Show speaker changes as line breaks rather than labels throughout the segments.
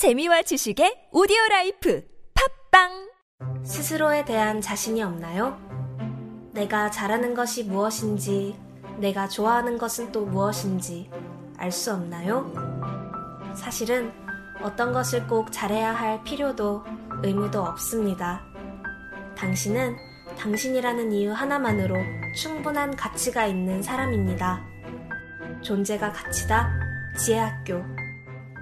재미와 지식의 오디오 라이프 팟빵
스스로에 대한 자신이 없나요? 내가 잘하는 것이 무엇인지, 내가 좋아하는 것은 또 무엇인지 알 수 없나요? 사실은 어떤 것을 꼭 잘해야 할 필요도 의무도 없습니다. 당신은 당신이라는 이유 하나만으로 충분한 가치가 있는 사람입니다. 존재가 가치다. 지혜학교.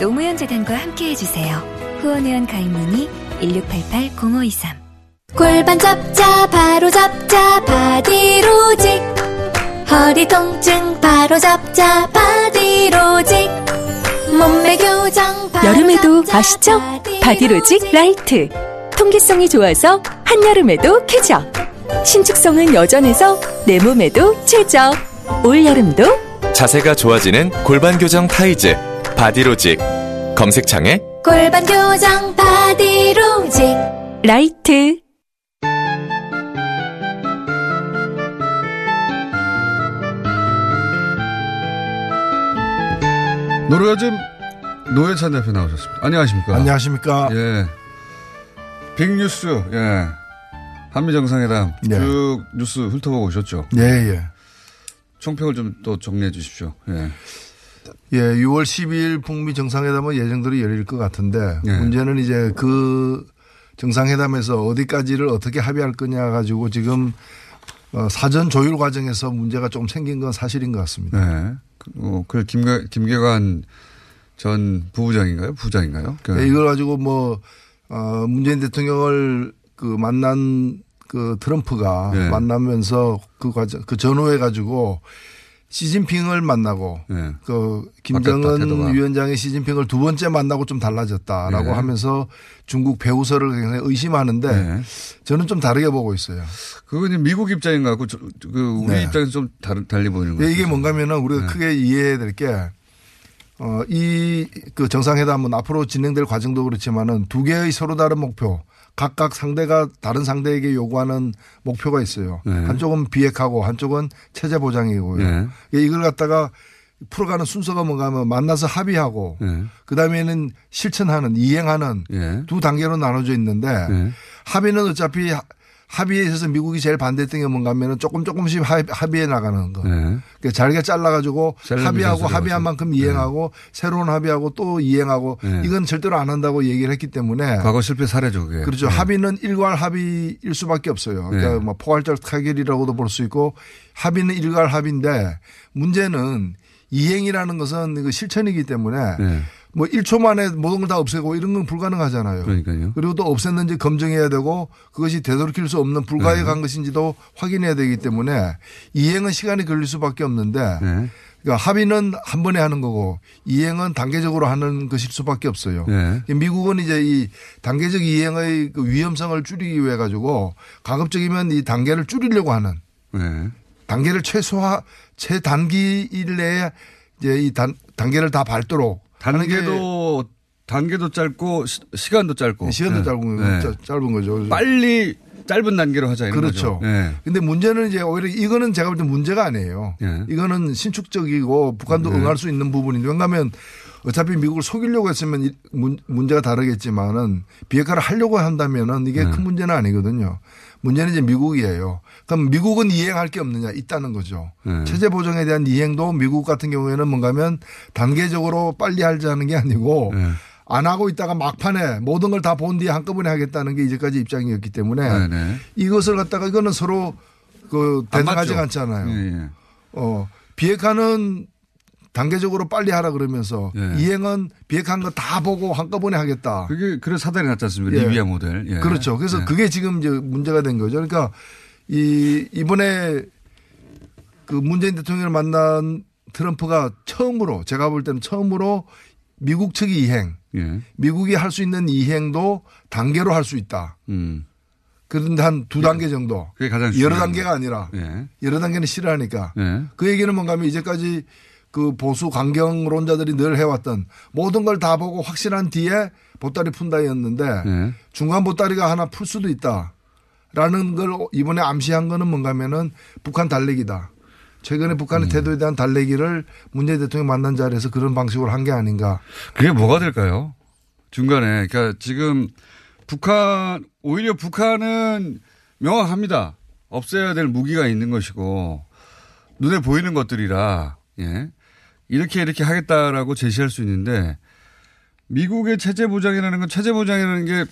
노무현 재단과 함께 해 주세요. 후원 회원 가입 문의 1688-0523
골반 잡자 바로 잡자 바디로직 허리 통증 바로 잡자 바디로직 몸매 교정 바로
여름에도
잡자,
아시죠? 바디로직 라이트. 통기성이 좋아서 한여름에도 쾌적. 신축성은 여전해서 내 몸에도 최적. 올여름도
자세가 좋아지는 골반 교정 타이즈 바디로직 검색창에
골반 교정 바디로직
라이트.
노르가즘 노회찬 대표 나오셨습니다. 안녕하십니까?
안녕하십니까?
예. 빅뉴스, 예. 한미 정상회담
네.
쭉 뉴스 훑어보고 오셨죠?
예, 예.
총평을 좀 또 정리해 주십시오. 예.
예, 6월 12일 북미 정상회담은 예정대로 열릴 것 같은데
예.
문제는 이제 그 정상회담에서 어디까지를 어떻게 합의할 거냐 가지고 지금 어, 사전 조율 과정에서 문제가 좀 생긴 건 사실인 것 같습니다.
네. 그, 어, 그 김계, 김계관 전 부부장인가요? 부장인가요? 그,
예, 이걸 가지고 뭐 어, 문재인 대통령을 그 만난 그 트럼프가
네.
만나면서 그 과정 그 전후해 가지고 시진핑을 만나고
네.
그
바뀌었다.
김정은 위원장이 시진핑을 두 번째 만나고 좀 달라졌다라고
네.
하면서 중국 배후설을 굉장히 의심하는데
네.
저는 좀 다르게 보고 있어요.
그건 미국 입장인 것 같고, 저- 그, 우리
네.
입장에서 좀 다르, 달리 보이는. 예,
이게 뭔가면은 우리가
네.
크게 이해해야 될 게, 어, 이 그 정상회담은 앞으로 진행될 과정도 그렇지만은 두 개의 서로 다른 목표, 각각 상대가 다른 상대에게 요구하는 목표가 있어요.
네.
한쪽은 비핵하고 한쪽은 체제 보장이고요.
네.
예, 이걸 갖다가 풀어가는 순서가 뭔가 하면 만나서 합의하고
네.
그 다음에는 실천하는, 이행하는
예.
두 단계로 나눠져 있는데
네.
합의는 어차피 하- 합의에 있어서 미국이 제일 반대했던 게 뭔가 하면은 조금 조금씩 합- 합의해 나가는 거.
네.
그러니까 잘게 잘라가지고 합의하고
미션
합의한 만큼 이행하고 새로운 합의하고 또 이행하고
네.
이건 절대로 안 한다고 얘기를 했기 때문에
과거 실패 사례죠, 그게.
그렇죠.
네.
합의는 일괄 합의일 수밖에 없어요. 그러니까
네.
뭐 포괄적 타결이라고도 볼 수 있고 합의는 일괄 합의인데 문제는 이행이라는 것은 그 실천이기 때문에
네.
뭐 1초 만에 모든 걸 다 없애고 이런 건 불가능하잖아요.
그러니까요.
그리고 또 없앴는지 검증해야 되고 그것이 되돌이킬 수 없는 불가에
네.
간 것인지도 확인해야 되기 때문에 이행은 시간이 걸릴 수밖에 없는데
네.
그러니까 합의는 한 번에 하는 거고 이행은 단계적으로 하는 것일 수밖에 없어요.
네.
미국은 이제 이 단계적 이행의 그 위험성을 줄이기 위해 가지고 가급적이면 이 단계를 줄이려고 하는
네.
단계를 최소화 최단기일 내에 이제 이 단, 단계를 다 밟도록
단계도, 단계도 짧고, 시, 시간도 짧고.
시간도
네.
짧은, 거-
네.
짧- 짧은 거죠.
빨리 짧은 단계로 하자 이런
그렇죠.
거죠. 네.
근데 문제는 이제 오히려 이거는 제가 볼 때 문제가 아니에요.
예.
이거는 신축적이고 북한도
네.
응할 수 있는 부분인데 왜냐하면 어차피 미국을 속이려고 했으면 이 문- 문제가 다르겠지만은 비핵화를 하려고 한다면은 이게
네.
큰 문제는 아니거든요. 문제는 이제 미국이에요. 그럼 미국은 이행할 게 없느냐 있다는 거죠.
네.
체제 보정에 대한 이행도 미국 같은 경우에는 뭔가면 단계적으로 빨리 하자는 게 아니고
네.
안 하고 있다가 막판에 모든 걸 다 본 뒤에 한꺼번에 하겠다는 게 이제까지 입장이었기 때문에
네, 네.
이것을 갖다가 이거는 서로
그안
대등하지? 않잖아요.
예, 예.
어 비핵화는 단계적으로 빨리 하라 그러면서
예.
이행은 비핵화한 거 다 보고 한꺼번에 하겠다.
그게 그래서 사달이 났지 않습니까?
예.
리비아 모델. 예.
그렇죠. 그래서
예.
그게 지금 이제 문제가 된 거죠. 그러니까 이 이번에 그 문재인 대통령을 만난 트럼프가 처음으로 제가 볼 때는 처음으로 미국 측이 이행
예.
미국이 할 수 있는 이행도 단계로 할 수 있다.
음.
그런데 한 두 단계 정도.
그게 가장
여러 단계가 아니라
예.
여러 단계는 싫어하니까
예.
그 얘기는 뭔가 하면 이제까지 그 보수 강경론자들이 늘 해왔던 모든 걸 다 보고 확실한 뒤에 보따리 푼다였는데
예.
중간 보따리가 하나 풀 수도 있다. 라는 걸 이번에 암시한 거는 뭔가 하면은 북한 달래기다. 최근에 북한의 태도에 대한 달래기를 문재인 대통령이 만난 자리에서 그런 방식으로 한 게 아닌가.
그게 뭐가 될까요? 중간에. 그러니까 지금 북한, 오히려 북한은 명확합니다. 없애야 될 무기가 있는 것이고, 눈에 보이는 것들이라, 예. 이렇게 이렇게 하겠다라고 제시할 수 있는데, 미국의 체제 보장이라는 건 체제 보장이라는 게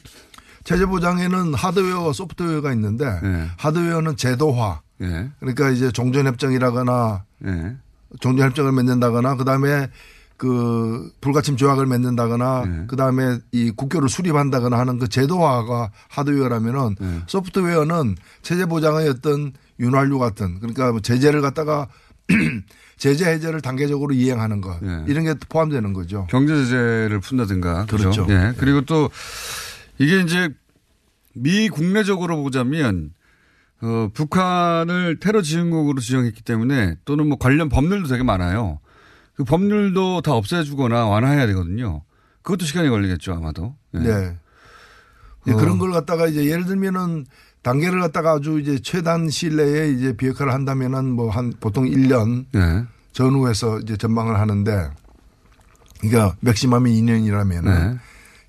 체제 보장에는 하드웨어와 소프트웨어가 있는데
예.
하드웨어는 제도화.
예.
그러니까 이제 종전협정이라거나
예.
종전협정을 맺는다거나 그다음에 그 불가침 조약을 맺는다거나
네.
그다음에 이 국교를 수립한다거나 하는 그 제도화가 하드웨어라면은
네.
소프트웨어는 체제 보장의 어떤 윤활유 같은 그러니까 뭐 제재를 갖다가 제재 해제를 단계적으로 이행하는 것
네.
이런 게 포함되는 거죠.
경제 제재를 푼다든가.
그렇죠.
예. 그리고 또 이게 이제 미 국내적으로 보자면 어, 북한을 테러 지원국으로 지정했기 때문에 또는 뭐 관련 법률도 되게 많아요. 그 법률도 다 없애주거나 완화해야 되거든요. 그것도 시간이 걸리겠죠, 아마도. 예.
네. 예,
어.
그런 걸 갖다가 이제 예를 들면은 단계를 갖다가 아주 이제 최단 시일 내에 이제 비핵화를 한다면은 뭐 한 보통 1년
예.
전후해서 이제 전망을 하는데 그러니까 맥시멈이 2년이라면은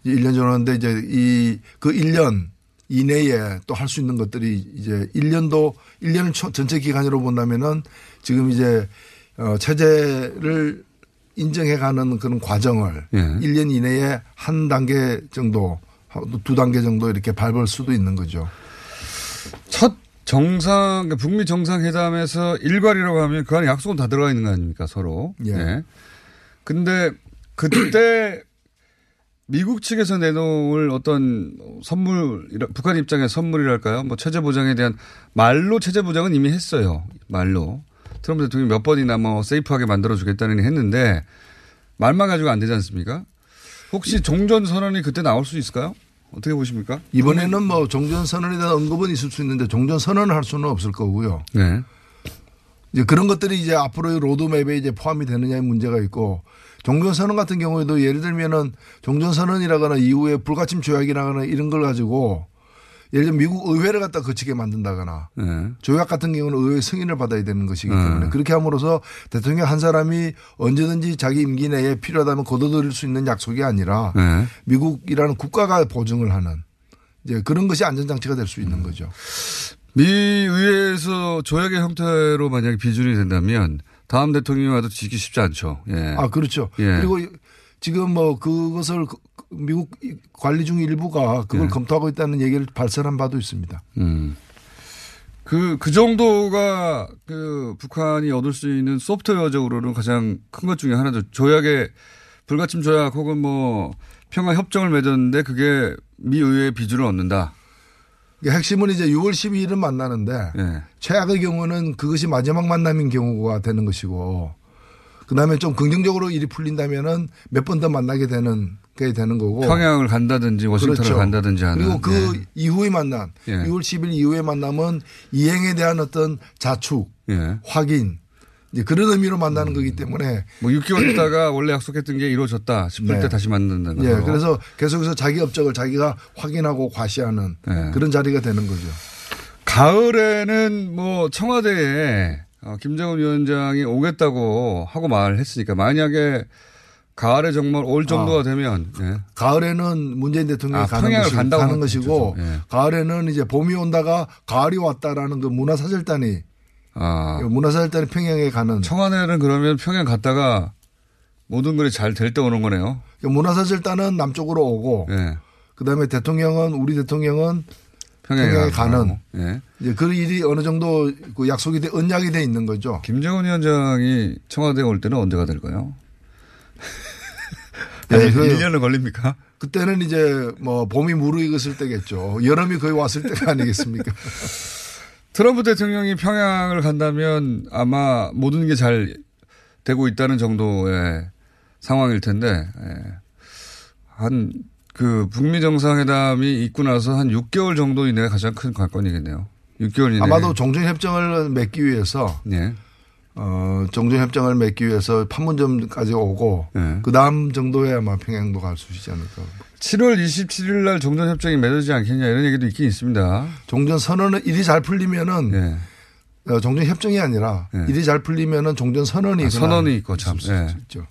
네.
1년 전후인데 이제 이 그 1년 이내에 또 할 수 있는 것들이 이제 1년도 1년을 초- 전체 기간으로 본다면은 지금 이제 어 체제를 인정해 가는 그런 과정을
예.
1년 이내에 한 단계 정도 두 단계 정도 이렇게 밟을 수도 있는 거죠.
첫 정상, 그러니까 북미 정상회담에서 일괄이라고 하면 그 안에 약속은 다 들어가 있는 거 아닙니까, 서로.
예.
근데 그때 미국 측에서 내놓을 어떤 선물, 북한 입장의 선물이랄까요? 뭐 체제 보장에 대한 말로 체제 보장은 이미 했어요. 말로. 트럼프 대통령이 몇 번이나 뭐 세이프하게 만들어 주겠다는 했는데 말만 가지고 안 되지 않습니까? 혹시 종전 선언이 그때 나올 수 있을까요? 어떻게 보십니까?
이번에는 뭐 종전 선언에 대한 언급은 있을 수 있는데 종전 선언을 할 수는 없을 거고요.
네.
이제 그런 것들이 이제 앞으로의 로드맵에 이제 포함이 되느냐의 문제가 있고 종전 선언 같은 경우에도 예를 들면은 종전 선언이라거나 이후에 불가침 조약이라거나 이런 걸 가지고 예를 들면 미국 의회를 갖다 거치게 만든다거나
네.
조약 같은 경우는 의회 승인을 받아야 되는 것이기 때문에
음.
그렇게 함으로써 대통령 한 사람이 언제든지 자기 임기 내에 필요하다면 거둬들일 수 있는 약속이 아니라
네.
미국이라는 국가가 보증을 하는 이제 그런 것이 안전장치가 될수
음.
있는 거죠.
미 의회에서 조약의 형태로 만약에 비준이 된다면 다음 대통령이 와도 지기 쉽지 않죠. 예.
아, 그렇죠.
예.
그리고 지금 뭐 그것을 미국 관리 중 일부가 그걸
예.
검토하고 있다는 얘기를 발설한 바도 있습니다.
음. 그, 그 정도가 그 북한이 얻을 수 있는 소프트웨어적으로는 가장 큰 것 중에 하나죠. 조약의 불가침 조약 혹은 뭐 평화 협정을 맺었는데 그게 미 의회의 비준을 얻는다.
핵심은 이제 6월 12일은 만나는데
예.
최악의 경우는 그것이 마지막 만남인 경우가 되는 것이고 그다음에 좀 긍정적으로 일이 풀린다면은 몇 번 더 만나게 되는 게 되는 거고
평양을 간다든지 워싱턴을
그렇죠.
간다든지 하는.
그리고 그
예.
이후의 만남,
예.
6월 10일 이후의 만남은 이행에 대한 어떤 자축,
예.
확인 이제 그런 의미로 만나는 거기 때문에
뭐 6개월 있다가 원래 약속했던 게 이루어졌다 싶을
네.
때 다시 만난다는
예,
거죠.
그래서 계속해서 자기 업적을 자기가 확인하고 과시하는
네.
그런 자리가 되는 거죠.
가을에는 뭐 청와대에 어, 김정은 위원장이 오겠다고 하고 말했으니까 만약에 가을에 정말 올 정도가
아.
되면 예.
가을에는 문재인 대통령이
아,
가는,
평양을
것이,
간다고
가는
하는
것이고.
예.
가을에는 이제 봄이 온다가 가을이 왔다라는 그 문화사절단이
아,
문화사절단이 평양에 가는
청와대는 그러면 평양 갔다가 모든 것이 잘 될 때 오는 거네요.
문화사절단은 남쪽으로 오고
예.
그다음에 대통령은 우리 대통령은
평양에,
평양에. 가는.
예.
이제 그 일이 어느 정도 그 약속이 돼 언약이 돼 있는 거죠.
김정은 위원장이 청와대에 올 때는 언제가 될까요?
네,
한
그-
1년은 걸립니까?
그때는 이제 뭐 봄이 무르익었을 때겠죠. 여름이 거의 왔을 때가 아니겠습니까?
트럼프 대통령이 평양을 간다면 아마 모든 게 잘 되고 있다는 정도의 상황일 텐데, 예. 한 그 북미 정상회담이 있고 나서 한 6개월 정도 이내가 가장 큰 관건이겠네요. 6개월 이내.
아마도 종전 협정을 맺기 위해서
네.
어, 종전 협정을 맺기 위해서 판문점까지 오고
네.
그 다음 정도에 아마 평양도 갈 수 있지 않을까.
7월 27일 날 종전 협정이 맺어지지 않겠냐 이런 얘기도 있긴 있습니다.
종전 선언은 일이 잘 풀리면은
네.
어, 종전 협정이 아니라
네.
일이 잘 풀리면은 종전 선언이
아, 선언이 있고 참. 네.
수 있죠.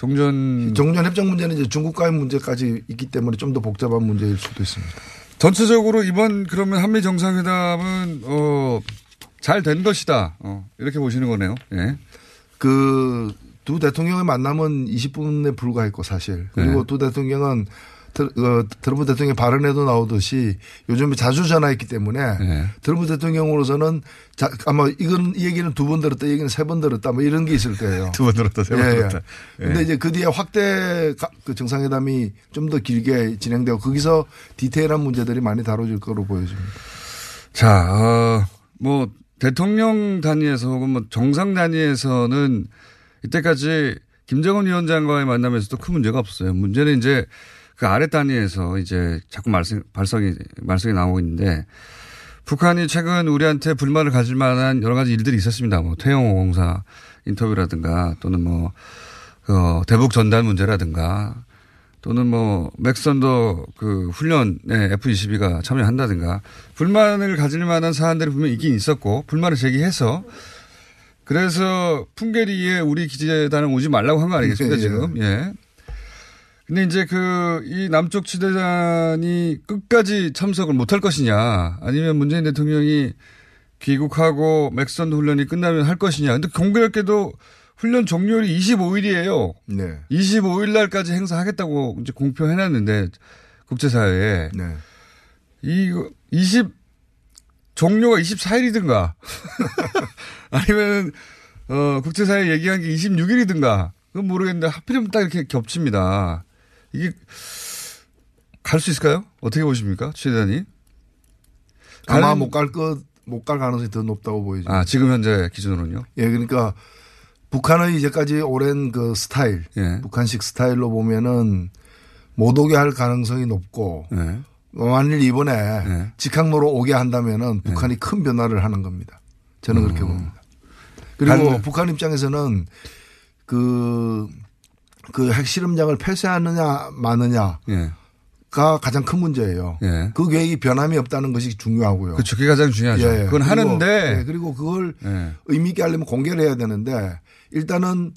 종전
종전 협정 문제는 이제 중국과의 문제까지 있기 때문에 좀 더 복잡한 문제일 수도 있습니다.
전체적으로 이번 그러면 한미 정상회담은 어, 잘 된 것이다. 어, 이렇게 보시는 거네요. 예.
그 두 대통령의 만남은 20분에 불과했고 사실 그리고
네.
두 대통령은 트- 어, 트럼프 대통령 발언에도 나오듯이 요즘에 자주 전화했기 때문에
네.
트럼프 대통령으로서는 자, 아마 이건 이 얘기는 두 번 들었다, 이 얘기는 세 번 들었다, 뭐 이런 게 있을 거예요.
두 번 들었다, 세번
예, 예.
들었다. 예.
근데 이제 그 뒤에 확대 가- 그 정상회담이 좀 더 길게 진행되고 거기서 디테일한 문제들이 많이 다뤄질 거로 보여집니다.
자, 어, 뭐 대통령 단위에서 혹은 뭐 정상 단위에서는 이때까지 김정은 위원장과의 만남에서도 큰 문제가 없었어요. 문제는 이제 그 아래 단위에서 이제 자꾸 말씀, 발성이, 말썽이 나오고 있는데 북한이 최근 우리한테 불만을 가질 만한 여러 가지 일들이 있었습니다. 뭐 태영호 공사 인터뷰라든가 또는 뭐, 그 대북 전단 문제라든가 또는 뭐 맥선더 그 훈련에 F-22가 참여한다든가 불만을 가질 만한 사안들이 분명히 있긴 있었고 불만을 제기해서 그래서 풍계리에 우리 기재단을 오지 말라고 한 거 아니겠습니까
예, 예.
지금 예. 근데 이제 그 이 남쪽 지대단이 끝까지 참석을 못할 것이냐 아니면 문재인 대통령이 귀국하고 맥선더 훈련이 끝나면 할 것이냐 근데 공교롭게도 훈련 종료일이 25일이에요.
네.
25일 날까지 행사하겠다고 이제 공표해놨는데 국제사회에
네.
이거 20 종료가 24일이든가 아니면 어 국제사회 얘기한 게 26일이든가 그건 모르겠는데 하필이면 딱 이렇게 겹칩니다. 이게 갈 수 있을까요? 어떻게 보십니까, 최대단이?
아마
가는-
못갈 것, 못 갈 가능성이 더 높다고 보여집니다.
아 지금 현재 기준으로는요.
예, 그러니까 북한의 이제까지 오랜 그 스타일,
예.
북한식 스타일로 보면은 못 오게 할 가능성이 높고
네.
만일 이번에
네.
직항로로 오게 한다면은 북한이 큰 변화를 하는 겁니다. 저는 그렇게 봅니다. 그리고
음. 간-
북한 입장에서는 그, 그 핵실험장을 폐쇄하느냐 마느냐가
예.
가장 큰 문제예요.
예.
그 계획이 변함이 없다는 것이 중요하고요.
그렇죠. 그게 가장 중요하죠.
예, 예.
그건
그리고,
하는데
예, 그리고 그걸
예.
의미 있게 하려면 공개를 해야 되는데 일단은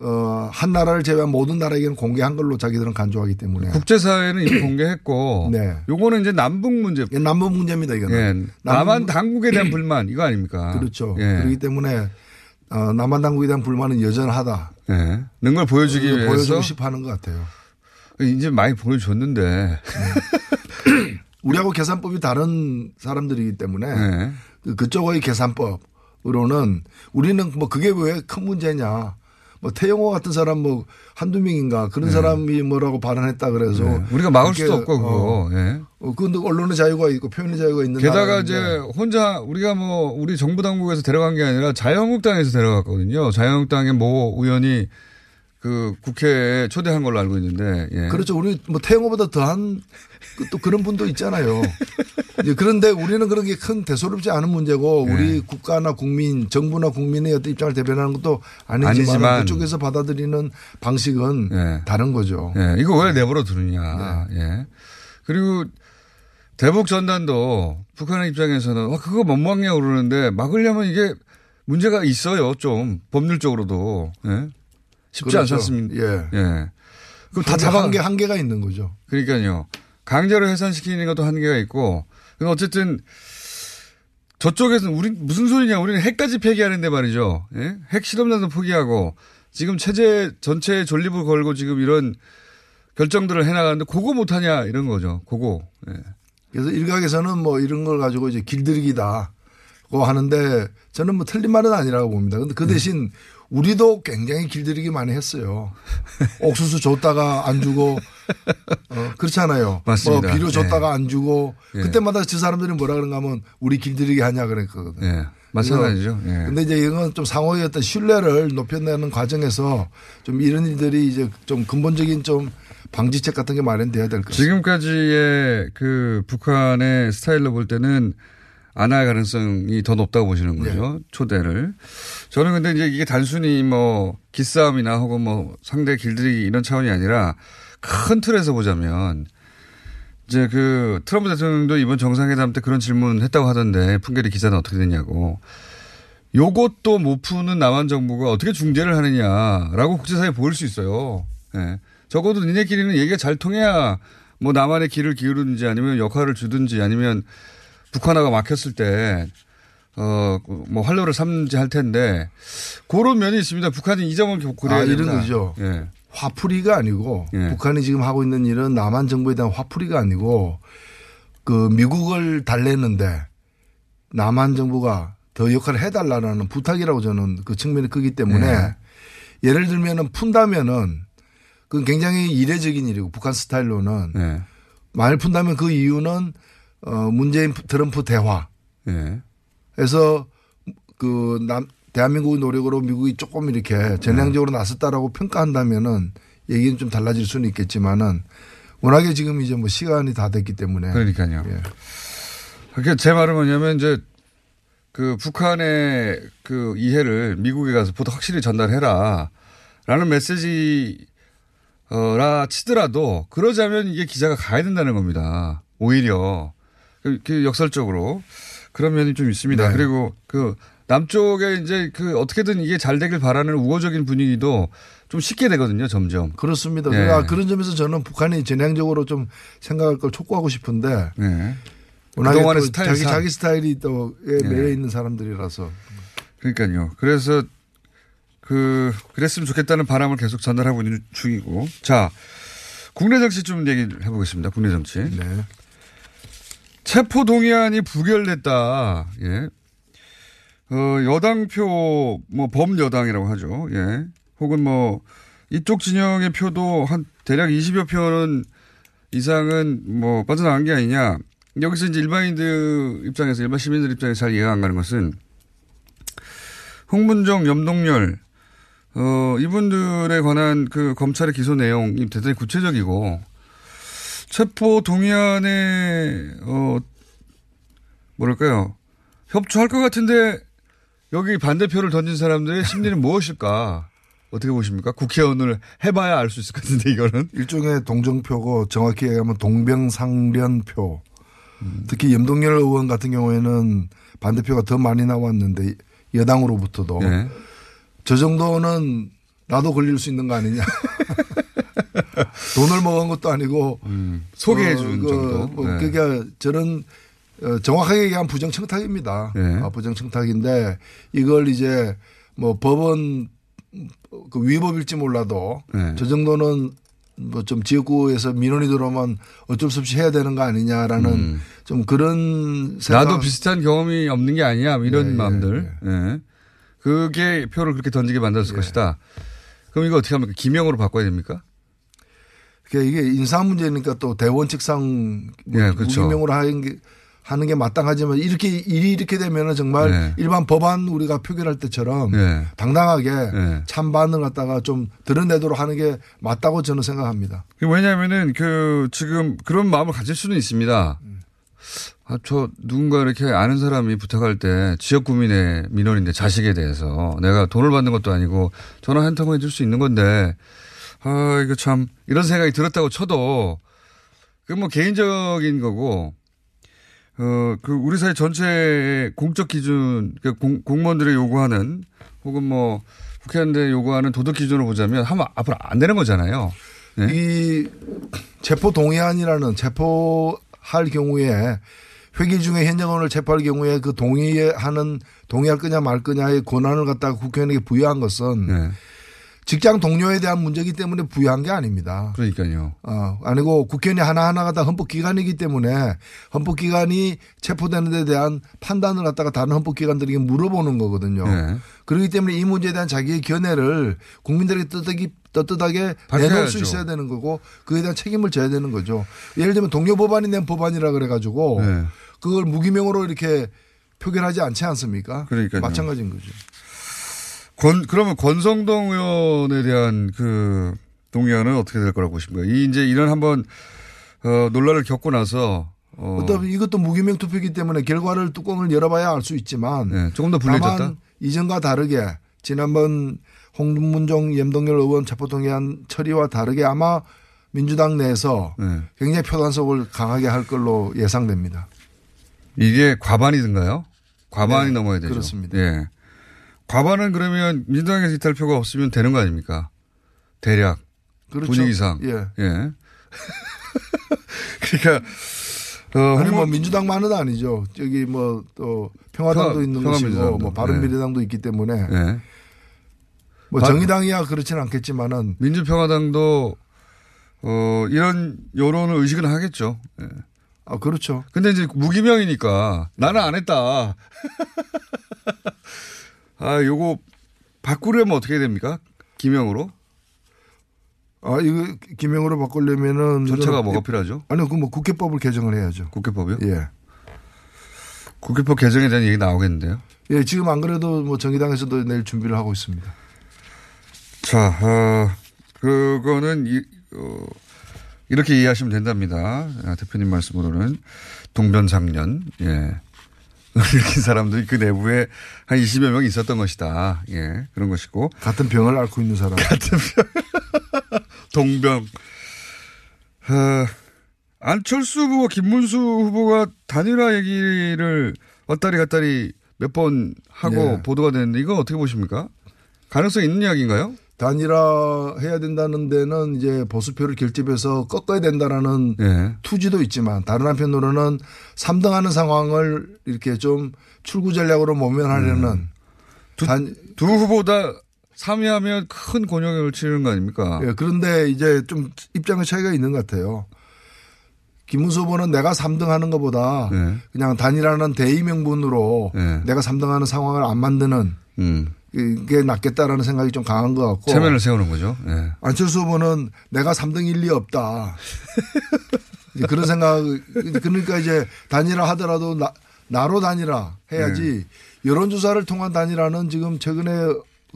어, 한 나라를 제외한 모든 나라에게는 공개한 걸로 자기들은 간주하기 때문에
국제사회는 이미 공개했고
네.
요거는 이제 남북 문제
이게 남북 문제입니다 이거는.
예. 남한 당국에 대한 불만 이거 아닙니까?
그렇죠.
예.
그렇기 때문에 어, 남한 당국에 대한 불만은 여전하다.
예. 는걸 보여주기
그걸
위해서
보여주고 싶어 하는 것 같아요.
이제 많이 보여줬는데
우리하고 계산법이 다른 사람들이기 때문에
예.
그- 그쪽의 계산법으로는 우리는 뭐 그게 왜 큰 문제냐. 뭐 태영호 같은 사람 뭐 한두 명인가 그런 사람이 뭐라고 발언했다 그래서
네. 우리가 막을 수도 없고 그거.
어,
예.
어, 근데 언론의 자유가 있고 표현의 자유가 있는
게다가 이제 혼자 우리가 뭐 우리 정부 당국에서 데려간 게 아니라 자유한국당에서 데려갔거든요. 자유한국당의 모 의원이 그 국회에 초대한 걸로 알고 있는데 예.
그렇죠. 우리 뭐 태영호보다 더한 그 또 그런 분도 있잖아요. 그런데 우리는 그런 게 큰 대수롭지 않은 문제고
네.
우리 국가나 국민, 정부나 국민의 어떤 입장을 대변하는 것도 아니지만,
아니지만.
그쪽에서 받아들이는 방식은
예.
다른 거죠.
예, 이거 왜 내버려 두느냐.
네.
예. 그리고 대북 전단도 북한의 입장에서는 와, 그거 못 막냐고 그러는데 막으려면 이게 문제가 있어요. 좀 법률적으로도. 예. 쉽지 않지
그렇죠.
않습니까?
예.
예. 그럼 다 잡아.
한계, 한계가 있는 거죠.
그러니까요. 강제로 해산시키는 것도 한계가 있고. 어쨌든 저쪽에서는 우리 무슨 소리냐. 우리는 핵까지 폐기하는데 말이죠. 예? 핵 실험장도 포기하고 지금 체제 전체에 존립을 걸고 지금 이런 결정들을 해나가는데 그거 못하냐 이런 거죠. 그거. 예.
그래서 일각에서는 뭐 이런 걸 가지고 이제 길들이기다. 고 하는데 저는 뭐 틀린 말은 아니라고 봅니다. 근데
네.
그 대신 우리도 굉장히 길들이기 많이 했어요. 옥수수 줬다가 안 주고 어, 그렇잖아요.
맞습니다.
뭐 비료 줬다가 안 주고
예.
그때마다 저 사람들이 뭐라 그런가 하면 우리 길들이기 하냐 그랬거든요.
예. 마찬가지죠. 예.
근데 이제 이건 좀 상호의 어떤 신뢰를 높여내는 과정에서 좀 이런 일들이 이제 좀 근본적인 좀 방지책 같은 게 마련돼야 될 것입니다.
지금까지의 그 북한의 스타일로 볼 때는 안 할 가능성이 더 높다고 보시는 거죠. 초대를. 저는 근데 이제 이게 단순히 뭐 기싸움이나 혹은 뭐 상대 길들이기 이런 차원이 아니라 큰 틀에서 보자면 이제 그 트럼프 대통령도 이번 정상회담 때 그런 질문 했다고 하던데 풍계리 기자는 어떻게 됐냐고. 요것도 못 푸는 남한 정부가 어떻게 중재를 하느냐라고 국제사회에 보일 수 있어요. 예. 적어도 니네끼리는 얘기가 잘 통해야 뭐 남한의 길을 기울이든지 아니면 역할을 주든지 아니면 북한하고 막혔을 때, 어, 뭐 활로를 삼지 할 텐데 그런 면이 있습니다. 북한이 이 점을 고려해야
아, 이런
된다.
거죠.
예.
화풀이가 아니고
예.
북한이 지금 하고 있는 일은 남한 정부에 대한 화풀이가 아니고 그 미국을 달래는데 남한 정부가 더 역할을 해달라는 부탁이라고 저는 그 측면이 크기 때문에
예.
예를 들면은 푼다면은 그건 굉장히 이례적인 일이고 북한 스타일로는
예.
만일 푼다면 그 이유는 어 문재인 트럼프 대화
예.
에서 그 남, 대한민국의 노력으로 미국이 조금 이렇게 전향적으로 나섰다라고 평가한다면은 얘기는 좀 달라질 수는 있겠지만은 워낙에 지금 이제 뭐 시간이 다 됐기 때문에.
그러니까요.
예.
그게 제 말은 뭐냐면 이제 그 북한의 그 이해를 미국에 가서 보다 확실히 전달해라. 라는 메시지, 어라 치더라도 그러자면 이게 기자가 가야 된다는 겁니다. 오히려. 그, 그 역설적으로. 그런 면이 좀 있습니다.
네.
그리고 그 남쪽에 이제 그 어떻게든 이게 잘 되길 바라는 우호적인 분위기도 좀 쉽게 되거든요, 점점.
그렇습니다.
예.
그러니까 그런 점에서 저는 북한이 전향적으로 좀 생각할 걸 촉구하고 싶은데
네. 그동안의
또
스타일상.
자기 자기 스타일이 또 예,
예.
매여 있는 사람들이라서
그러니까요. 그래서 그 그랬으면 좋겠다는 바람을 계속 전달하고 있는 중이고. 자, 국내 정치 좀 얘기를 해보겠습니다. 국내 정치.
네.
체포 동의안이 부결됐다. 예. 어, 여당표 뭐 범여당이라고 하죠. 예. 혹은 뭐 이쪽 진영의 표도 한 대략 20여 표는 이상은 뭐 빠져나간 게 아니냐. 여기서 이제 일반인들 입장에서 일반 시민들 입장에서 잘 이해가 안 가는 것은 홍문정, 염동열 어, 이분들에 관한 그 검찰의 기소 내용이 대단히 구체적이고 체포 동의안에 어 뭐랄까요 협조할 것 같은데 여기 반대표를 던진 사람들의 심리는 무엇일까 어떻게 보십니까 국회의원을 해봐야 알 수 있을 것 같은데 이거는
일종의 동정표고 정확히 얘기하면 동병상련표. 특히 염동열 의원 같은 경우에는 반대표가 더 많이 나왔는데 여당으로부터도
네.
저 정도는 나도 걸릴 수 있는 거 아니냐. 돈을 먹은 것도 아니고
소개해 준
그,
정도.
뭐
네.
그러니까 저는 어, 정확하게 얘기하면 부정청탁입니다.
네.
아, 부정청탁인데 이걸 이제 뭐 법원 그 위법일지 몰라도
네.
저 정도는 뭐좀 지역구에서 민원이 들어오면 어쩔 수 없이 해야 되는 거 아니냐라는 좀 그런 생각.
음. 나도 비슷한 경험이 없는 게 아니야 뭐 이런
예, 예,
마음들 예. 그게 표를 그렇게 던지게 만들었을
예.
것이다 그럼 이거 어떻게 합니까 기명으로 바꿔야 됩니까
이게 인사 문제니까 또 대원칙상 뭐
예, 그렇죠.
무기명으로 하는 게 하는 게 마땅하지만 이렇게 일이 이렇게 되면은 정말
네.
일반 법안 우리가 표결할 때처럼
네.
당당하게
네.
찬반을 갖다가 좀 드러내도록 하는 게 맞다고 저는 생각합니다.
그 왜냐하면은 그 지금 그런 마음을 가질 수는 있습니다. 아, 저 누군가 이렇게 아는 사람이 부탁할 때 지역 구민의 민원인데 자식에 대해서 내가 돈을 받는 것도 아니고 전화 한 통화 해줄 수 있는 건데 아 이거 참 이런 생각이 들었다고 쳐도 그 뭐 개인적인 거고 어 그 우리 사회 전체의 공적 기준 그 공, 공무원들이 요구하는 혹은 뭐 국회의원들이 요구하는 도덕 기준으로 보자면 하면 앞으로 안 되는 거잖아요. 네?
이 체포 동의안이라는 체포할 경우에 회기 중에 현장원을 체포할 경우에 그 동의하는 동의할 거냐 말 거냐의 권한을 갖다가 국회의원에게 부여한 것은
네.
직장 동료에 대한 문제이기 때문에 부여한 게 아닙니다.
그러니까요.
어, 아니고 국회의원이 하나하나가 다 헌법기관이기 때문에 헌법기관이 체포되는 데 대한 판단을 갖다가 다른 헌법기관들에게 물어보는 거거든요.
네.
그렇기 때문에 이 문제에 대한 자기의 견해를 국민들에게 떳떳하게, 떳떳하게 내놓을. 수 있어야 되는 거고 그에 대한 책임을 져야 되는 거죠. 예를 들면 동료 법안이 낸 법안이라 그래가지고
네.
그걸 무기명으로 이렇게 표결하지 않지 않습니까?
그러니까요.
마찬가지인 거죠.
권, 그러면 권성동 의원에 대한 그 동의안은 어떻게 될 거라고 보십니까? 이 이제 이런 한번 어, 논란을 겪고 나서 어,
어차피 이것도 무기명 투표이기 때문에 결과를 뚜껑을 열어봐야 알 수 있지만
네, 조금 더 불리해졌다.
이전과 다르게 지난번 홍문종 염동열 의원 체포동의안 처리와 다르게 아마 민주당 내에서
네.
굉장히 표단속을 강하게 할 걸로 예상됩니다.
이게 과반이든가요? 과반이
네,
넘어야 되죠.
그렇습니다.
예. 과반은 그러면 민주당에서 이탈표가 없으면 되는 거 아닙니까? 대략
그렇죠.
분위기상.
예.
예. 그러니까 어,
아니 뭐 민주당만은 아니죠. 저기 뭐 또 평화당도
평화-
있는. 것이고 뭐 바른미래당도 있기 때문에
예.
뭐
바-
정의당이야 그렇지는 않겠지만은
민주평화당도 어, 이런 여론을 의식은 하겠죠. 예.
아 그렇죠.
근데 이제 무기명이니까 나는 안 했다. 아, 요거 바꾸려면 어떻게 됩니까? 기명으로?
아 이거 기명으로 바꾸려면은
절차가 뭐가
이-
필요하죠?
아니요, 그 뭐 국회법을 개정을 해야죠.
국회법이요?
예.
국회법 개정에 대한 얘기 나오겠는데요.
예, 지금 안 그래도 뭐 정의당에서도 내일 준비를 하고 있습니다.
자, 어, 그거는 이, 어, 이렇게 이해하시면 된답니다. 아, 대표님 말씀으로는 동변상련, 예. 일으킨 사람들이 그 내부에 한 20여 명 있었던 것이다. 예. 그런 것이고.
같은 병을 앓고 있는 사람.
같은 병. 동병. 어, 안철수 후보와 김문수 후보가 단일화 얘기를 왔다리 갔다리 몇 번 하고
네.
보도가 됐는데 이거 어떻게 보십니까? 가능성 있는 이야기인가요?
단일화 해야 된다는 데는 이제 보수표를 결집해서 꺾어야 된다라는
예.
투지도 있지만 다른 한편으로는 3등하는 상황을 이렇게 좀 출구 전략으로 모면하려는
음. 두,
단-
두 후보 다 3위하면 큰 곤욕을 치르는 거 아닙니까?
예, 그런데 이제 좀 입장의 차이가 있는 것 같아요. 김문수 후보는 내가 3등 하는 것보다
네.
그냥 단일화는 대의 명분으로
네.
내가 3등 하는 상황을 안 만드는
음.
이게 낫겠다라는 생각이 좀 강한 것 같고.
체면을 세우는 거죠. 예.
안철수 후보는 내가 3등 일리 없다. 이제 그런 생각, 그러니까 이제 단일화 하더라도 나, 나로 단일화 해야지 여론조사를 통한 단일화는 지금 최근에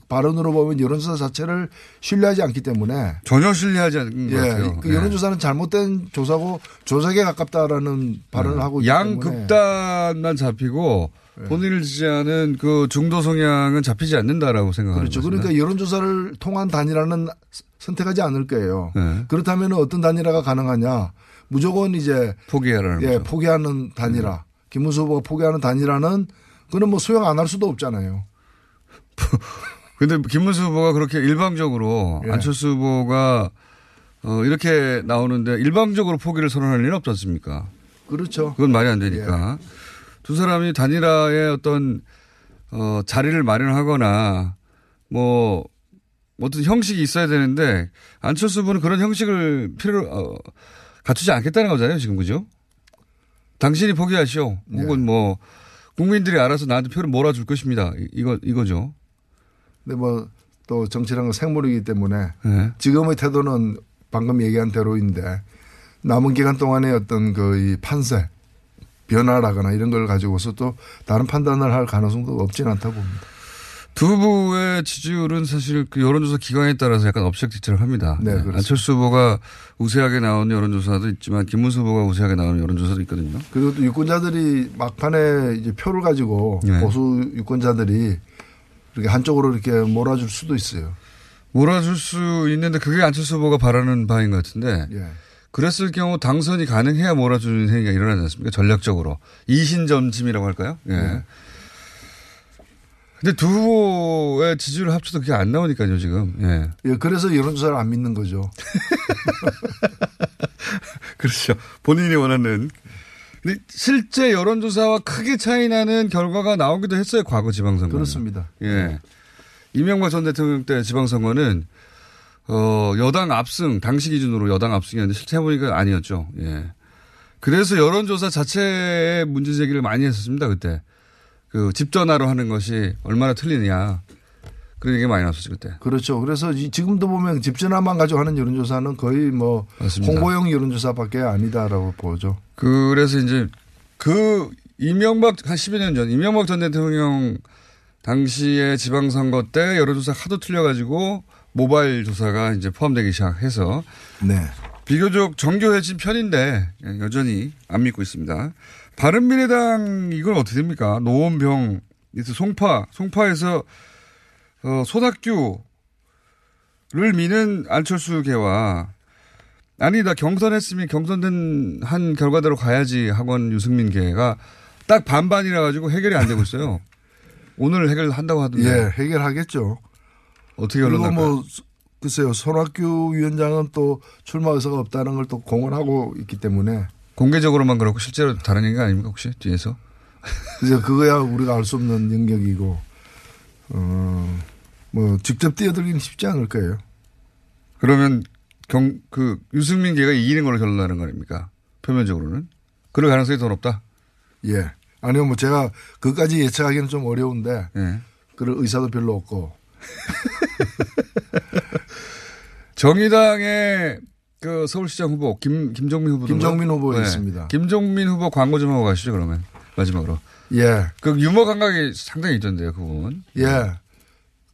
발언으로 보면 여론조사 자체를 신뢰하지 않기 때문에
전혀 신뢰하지 않는 것
예,
같아요.
그
예.
여론조사는 잘못된 조사고 조작에 가깝다라는 발언을 하고 있기 때문에
양극단만 잡히고 본인을 지지하는 그 중도 성향은 잡히지 않는다라고 생각하는
그렇죠.
거죠.
그러니까 여론조사를 통한 단일화는 선택하지 않을 거예요.
네.
그렇다면 어떤 단일화가 가능하냐? 무조건 이제
포기하라는
예,
거죠. 네.
포기하는 단일화. 김문수 후보가 포기하는 단일화는 그는 뭐 수용 안 할 수도 없잖아요.
근데 김문수 후보가 그렇게 일방적으로
예.
안철수 후보가 어, 이렇게 나오는데 일방적으로 포기를 선언할 일은 없지 않습니까?
그렇죠.
그건 말이 안 되니까.
예.
두 사람이 단일화의 어떤, 어, 자리를 마련하거나 뭐, 어떤 형식이 있어야 되는데 안철수 후보는 그런 형식을 필요, 어, 갖추지 않겠다는 거잖아요, 지금 그죠? 당신이 포기하시오.
예.
혹은 뭐, 국민들이 알아서 나한테 표를 몰아줄 것입니다. 이- 이거, 이거죠.
근데 뭐 또 정치라는 건 생물이기 때문에
예.
지금의 태도는 방금 얘기한 대로인데 남은 기간 동안의 어떤 그 이 판세 변화라거나 이런 걸 가지고서 또 다른 판단을 할 가능성도 없진 않다고 봅니다.
두 후보의 지지율은 사실 그 여론조사 기관에 따라서 약간 업색지처럼 합니다.
네, 그렇습니다.
안철수 후보가 우세하게 나오는 여론조사도 있지만 김문수 후보가 우세하게 나오는 여론조사도 있거든요.
그리고 또 유권자들이 막판에 이제 표를 가지고
네.
보수 유권자들이 이렇게 한쪽으로 이렇게 몰아줄 수도 있어요.
몰아줄 수 있는데 그게 안철수 후보가 바라는 바인 것 같은데
예.
그랬을 경우 당선이 가능해야 몰아주는 행위가 일어나지 않습니까? 전략적으로. 이신점심이라고 할까요? 예.
네.
근데 두 후보의 지지율 합쳐도 그게 안 나오니까요, 지금. 예.
예, 그래서 여론조사를 안 믿는 거죠.
그렇죠. 본인이 원하는. 근데 실제 여론조사와 크게 차이 나는 결과가 나오기도 했어요, 과거 지방선거.
그렇습니다.
예. 이명박 전 대통령 때 지방선거는 어, 여당 압승, 당시 기준으로 여당 압승이었는데 실제 해보니까 아니었죠. 예. 그래서 여론조사 자체의 문제 제기를 많이 했었습니다, 그때. 그 집전화로 하는 것이 얼마나 틀리냐. 그런 얘기가 많이 나왔었죠, 그때.
그렇죠. 그래서 이- 지금도 보면 집전화만 가지고 하는 여론조사는 거의 뭐
맞습니다.
홍보용 여론조사밖에 아니다라고 보죠.
그래서 이제 그 이명박 한 10여 년 전 이명박 전 대통령 당시에 지방선거 때 여론조사 하도 틀려가지고 모바일 조사가 이제 포함되기 시작해서
네.
비교적 정교해진 편인데 예, 여전히 안 믿고 있습니다. 바른미래당 이건 어떻게 됩니까? 노원병, 송파, 송파에서 어, 소학교를 미는 안철수계와 아니다 경선했으면 경선된 한 결과대로 가야지 학원 유승민계가 딱 반반이라 가지고 해결이 안 되고 있어요. 오늘 해결한다고 하던데.
예, 해결하겠죠.
어떻게
그리고? 뭐 글쎄요 손학규 위원장은 또 출마 의사가 없다는 걸 또 공언하고 있기 때문에
공개적으로만 그렇고 실제로 다른 얘기 아닙니까 혹시 뒤에서?
그래서 그거야 우리가 알 수 없는 영역이고 어 뭐 직접 뛰어들기는 쉽지 않을 거예요.
그러면 경, 그, 유승민 계가 이기는 걸로 결론나는 거 아닙니까? 표면적으로는. 그럴 가능성이 더 높다?
예. 아니요, 뭐 제가 그까지 예측하기는 좀 어려운데
예.
그럴 의사도 별로 없고
정의당의 그 서울시장 후보, 김, 김종민 후보.
김종민 후보 있습니다.
김종민 후보 광고 좀 하고 가시죠, 그러면. 마지막으로.
예,
그 유머 감각이 상당히 있던데요, 그분.
예.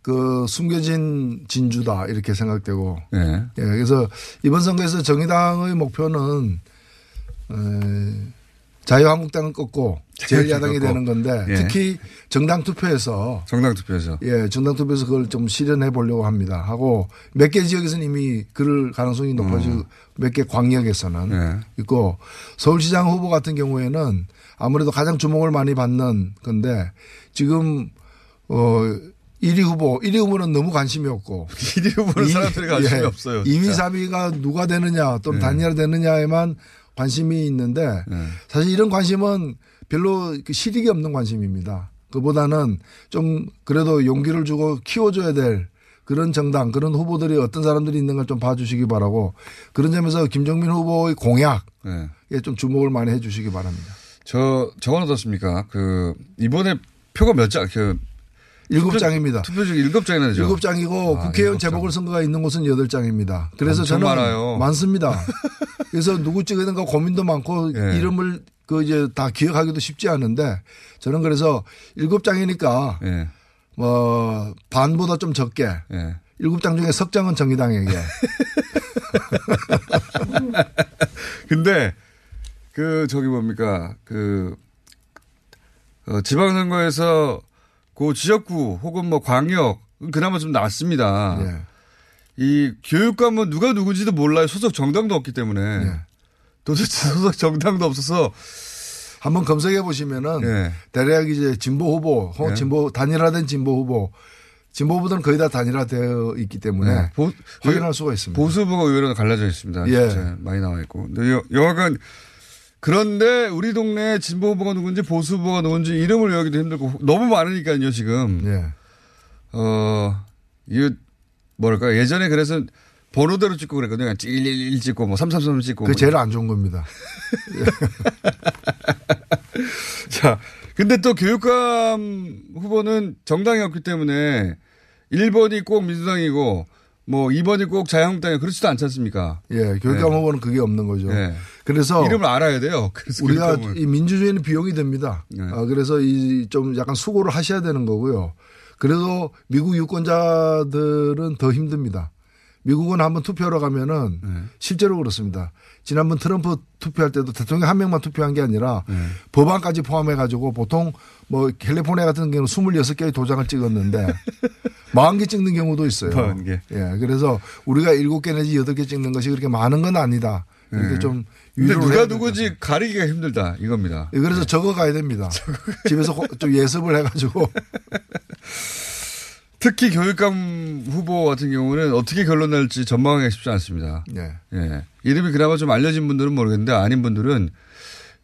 그 숨겨진 진주다 이렇게 생각되고
예.
예, 그래서 이번 선거에서 정의당의 목표는 에, 자유한국당을 꺾고 제1야당이
꺾고.
되는 건데
예.
특히 정당 투표에서
정당 투표에서.
예, 정당 투표에서 그걸 좀 실현해 보려고 합니다. 하고 몇 개 지역에서는 이미 그럴 가능성이 높아지고 몇개 광역에서는
예.
있고 서울시장 후보 같은 경우에는 아무래도 가장 주목을 많이 받는 건데 지금 어 1위 후보, 1위 후보는 너무 관심이 없고
1위 후보는 사람들이 관심이
예,
없어요.
2위,
진짜.
3위가 누가 되느냐 또는
네.
단일화 되느냐에만 관심이 있는데
네.
사실 이런 관심은 별로 그 실익이 없는 관심입니다. 그보다는 좀 그래도 용기를 주고 키워줘야 될 그런 정당, 그런 후보들이 어떤 사람들이 있는 걸 좀 봐주시기 바라고 그런 점에서 김정민 후보의 공약에
예.
좀 주목을 많이 해 주시기 바랍니다.
저, 저건 어떻습니까? 그, 이번에 표가 몇 장, 그,
일곱 장입니다.
투표 중 일곱 장이나 되죠?
일곱 장이고
아,
국회의원
일곱 장.
재보궐선거가 있는 곳은 여덟 장입니다. 그래서 저는
많아요.
많습니다. 그래서 누구 찍어야 되는가 고민도 많고
예.
이름을 그 이제 다 기억하기도 쉽지 않은데 저는 그래서 일곱 장이니까
예.
뭐 반보다 좀 적게
예.
일곱 장 중에 석 장은 정의당에게
근데 그 저기 뭡니까 그 어, 지방선거에서 그 지역구 혹은 뭐 광역 그나마 좀 낫습니다.
예.
이 교육감은 누가 누군지도 몰라요. 소속 정당도 없기 때문에
예.
도대체 소속 정당도 없어서
한번 검색해 보시면은
예.
대략 이제 진보 후보, 혹은
예.
진보 단일화된 진보 후보, 진보 후보들은 거의 다 단일화되어 있기 때문에
네. 보,
확인할 수가 있습니다.
보수 후보가 의외로 갈라져 있습니다.
예.
많이 나와 있고. 근데 여, 여하간 그런데 우리 동네 진보 후보가 누군지 보수 후보가 누군지 이름을 외우기도 힘들고 너무 많으니까요 지금.
예.
어, 이거 뭐랄까 예전에 그래서 번호대로 찍고 그랬거든요. 111 찍고 뭐 333 찍고.
그
뭐.
제일 안 좋은 겁니다.
자, 근데 또 교육감 후보는 정당이 없기 때문에 1번이 꼭 민주당이고 뭐 2번이 꼭 자유한국당이 그렇지도 않지 않습니까?
예, 교육감
네.
후보는 그게 없는 거죠.
네.
그래서
이름을 알아야 돼요.
우리가. 이 민주주의는 비용이 됩니다.
네.
아, 그래서 이 좀 약간 수고를 하셔야 되는 거고요. 그래도 미국 유권자들은 더 힘듭니다. 미국은 한번 투표하러 가면은
네.
실제로 그렇습니다. 지난번 트럼프 투표할 때도 대통령 한 명만 투표한 게 아니라
네.
법안까지 포함해 가지고 보통 뭐 캘리포니아 같은 경우는 26개의 도장을 찍었는데 40개 찍는 경우도 있어요.
40개.
예. 그래서 우리가 7개 내지 8개 찍는 것이 그렇게 많은 건 아니다. 이렇게
네.
좀
근데 누가 누구지 가리기가 힘들다 이겁니다.
예, 그래서 적어 가야 됩니다. 집에서 고- 좀 예습을 해가지고
특히 교육감 후보 같은 경우는 어떻게 결론 날지 전망하기가 쉽지 않습니다.
예.
예. 이름이 그나마 좀 알려진 분들은 모르겠는데 아닌 분들은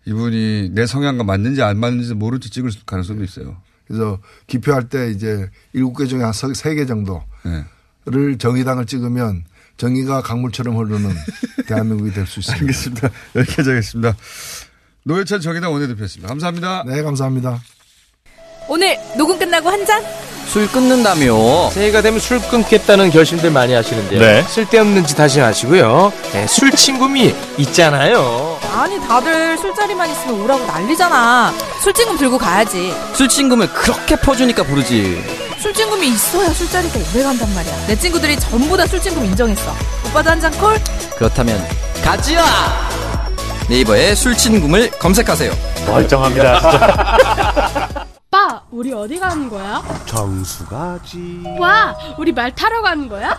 이분이 내 성향과 맞는지 안 맞는지 모른 채 찍을 가능성도 있어요.
그래서 기표할 때 이제 일곱 개 중에 한 세 개 정도를
예.
정의당을 찍으면 정의가 강물처럼 흐르는 대한민국이 될 수 있습니다.
알겠습니다. 여기까지 하겠습니다. 노회찬 정의당 원내대표였습니다. 감사합니다.
네, 감사합니다.
오늘 녹음 끝나고 한 잔?
술 끊는다며
새해가 되면 술 끊겠다는 결심들 많이 하시는데요.
네.
쓸데없는 짓 하지 마시고요. 네, 술 친구미 있잖아요.
아니 다들 술자리만 있으면 오라고 난리잖아. 술친금 들고 가야지.
술 친구면 그렇게 퍼주니까 부르지
술친금이 있어야 술자리가 오래 간단 말이야. 내 친구들이 전부 다 술친금 인정했어. 오빠도 한 잔 콜?
그렇다면 가지야! 네이버에 술친금을 검색하세요.
멀쩡합니다.
오빠, 우리 어디 가는 거야?
정수 가지.
와, 우리 말 타러 가는 거야?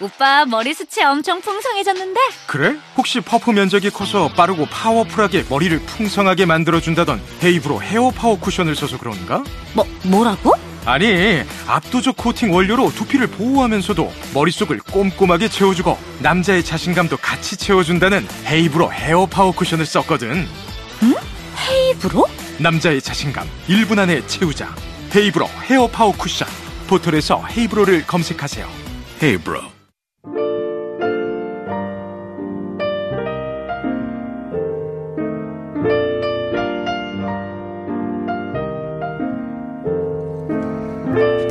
오빠 머리 숱이 엄청 풍성해졌는데?
그래? 혹시 퍼프 면적이 커서 빠르고 파워풀하게 머리를 풍성하게 만들어준다던 헤이브로 헤어 파워 쿠션을 써서 그런가?
뭐, 뭐라고?
아니, 압도적 코팅 원료로 두피를 보호하면서도 머릿속을 꼼꼼하게 채워주고 남자의 자신감도 같이 채워준다는 헤이브로 헤어 파워 쿠션을 썼거든.
응? 헤이브로?
남자의 자신감 1분 안에 채우자. 헤이브로 헤어 파워 쿠션. 포털에서 헤이브로를 검색하세요. 헤이브로.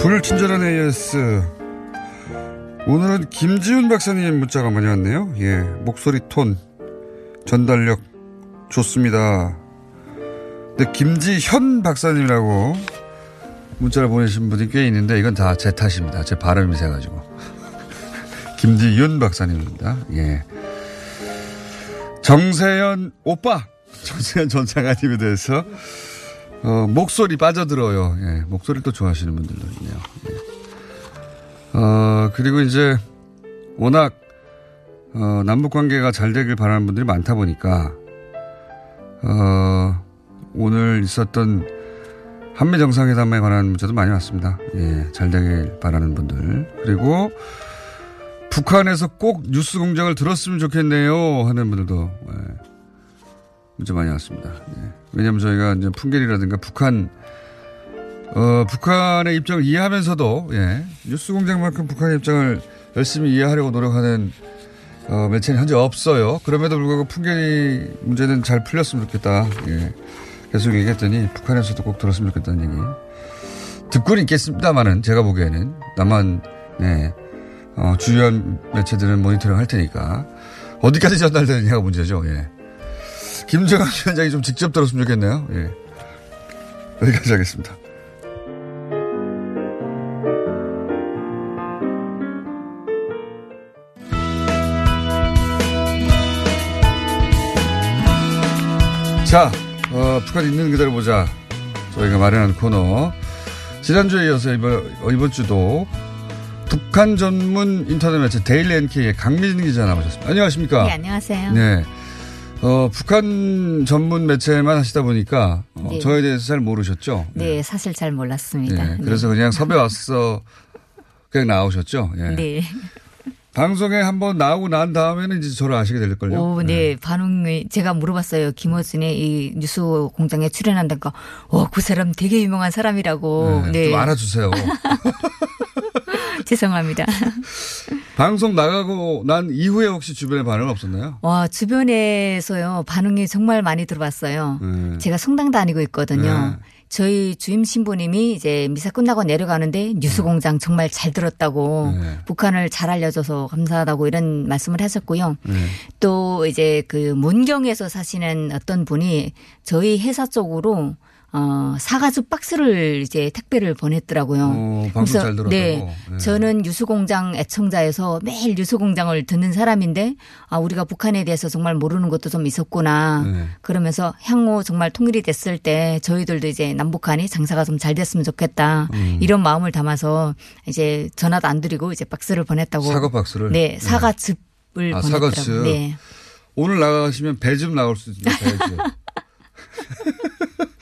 불친절한 AS. 오늘은 김지훈 박사님 문자가 많이 왔네요. 예. 목소리 톤, 전달력 좋습니다. 근데 김지현 박사님이라고 문자를 보내신 분이 꽤 있는데 이건 다 제 탓입니다. 제 발음이 세가지고. 김지윤 박사님입니다. 예. 정세현 오빠! 정세현 전 장관님에 대해서 어, 목소리 빠져들어요. 예, 목소리를 또 좋아하시는 분들도 있네요. 예. 어, 그리고 이제 워낙 어, 남북 관계가 잘 되길 바라는 분들이 많다 보니까 어, 오늘 있었던 한미 정상회담에 관한 문자도 많이 왔습니다. 예, 잘 되길 바라는 분들 그리고 북한에서 꼭 뉴스 공장을 들었으면 좋겠네요 하는 분들도 예, 문자 많이 왔습니다. 예. 왜냐하면 저희가 이제 풍계리라든가 북한 어, 북한의 입장을 이해하면서도 예, 뉴스 공장만큼 북한의 입장을 열심히 이해하려고 노력하는 어, 매체는 현재 없어요. 그럼에도 불구하고 풍계리 문제는 잘 풀렸으면 좋겠다. 예. 계속 얘기했더니 북한에서도 꼭 들었으면 좋겠다는 얘기. 듣고는 있겠습니다만은 제가 보기에는 나만 네, 어, 주요한 매체들은 모니터링 할 테니까 어디까지 전달되느냐가 문제죠. 예. 김정은 위원장이 좀 직접 들었으면 좋겠네요. 예. 여기까지 하겠습니다. 자, 어, 북한 있는 그대로 보자. 저희가 마련한 코너. 지난주에 이어서 이번, 어, 이번 주도 북한 전문 인터넷 매체 데일리 NK의 강미진 기자 나오셨습니다. 안녕하십니까?
네, 안녕하세요.
네. 어, 북한 전문 매체만 하시다 보니까 어,
네.
저에 대해서 잘 모르셨죠?
네, 사실 잘 몰랐습니다.
네, 그래서 그냥 섭외 왔어 그냥 나오셨죠? 예.
네.
방송에 한번 나오고 난 다음에는 이제 저를 아시게 될 걸요.
오, 네. 반응이 제가 물어봤어요. 김어준의 이 뉴스 공장에 출연한다니까, 어, 그 사람 되게 유명한 사람이라고.
네,
네.
좀 알아주세요.
죄송합니다.
방송 나가고 난 이후에 혹시 주변에 반응 없었나요?
와, 주변에서요, 반응이 정말 많이 들어봤어요.
네.
제가 성당 다니고 있거든요.
네.
저희 주임 신부님이 이제 미사 끝나고 내려가는데 뉴스 공장 정말 잘 들었다고
네.
북한을 잘 알려줘서 감사하다고 이런 말씀을 하셨고요.
네.
또 이제 그 문경에서 사시는 어떤 분이 저희 회사 쪽으로 어, 사과즙 박스를 이제 택배를 보냈더라고요.
잘 들었다고.
네,
네.
저는 뉴스공장 애청자에서 매일 뉴스공장을 듣는 사람인데 아 우리가 북한에 대해서 정말 모르는 것도 좀 있었구나.
네.
그러면서 향후 정말 통일이 됐을 때 저희들도 이제 남북한이 장사가 좀 잘 됐으면 좋겠다.
음.
이런 마음을 담아서 이제 전화도 안 드리고 이제 박스를 보냈다고.
사과 박스를?
네, 사과즙을
아,
보냈더라고요.
사과즙.
네.
오늘 나가시면 배즙 나올 수 있는 배즙.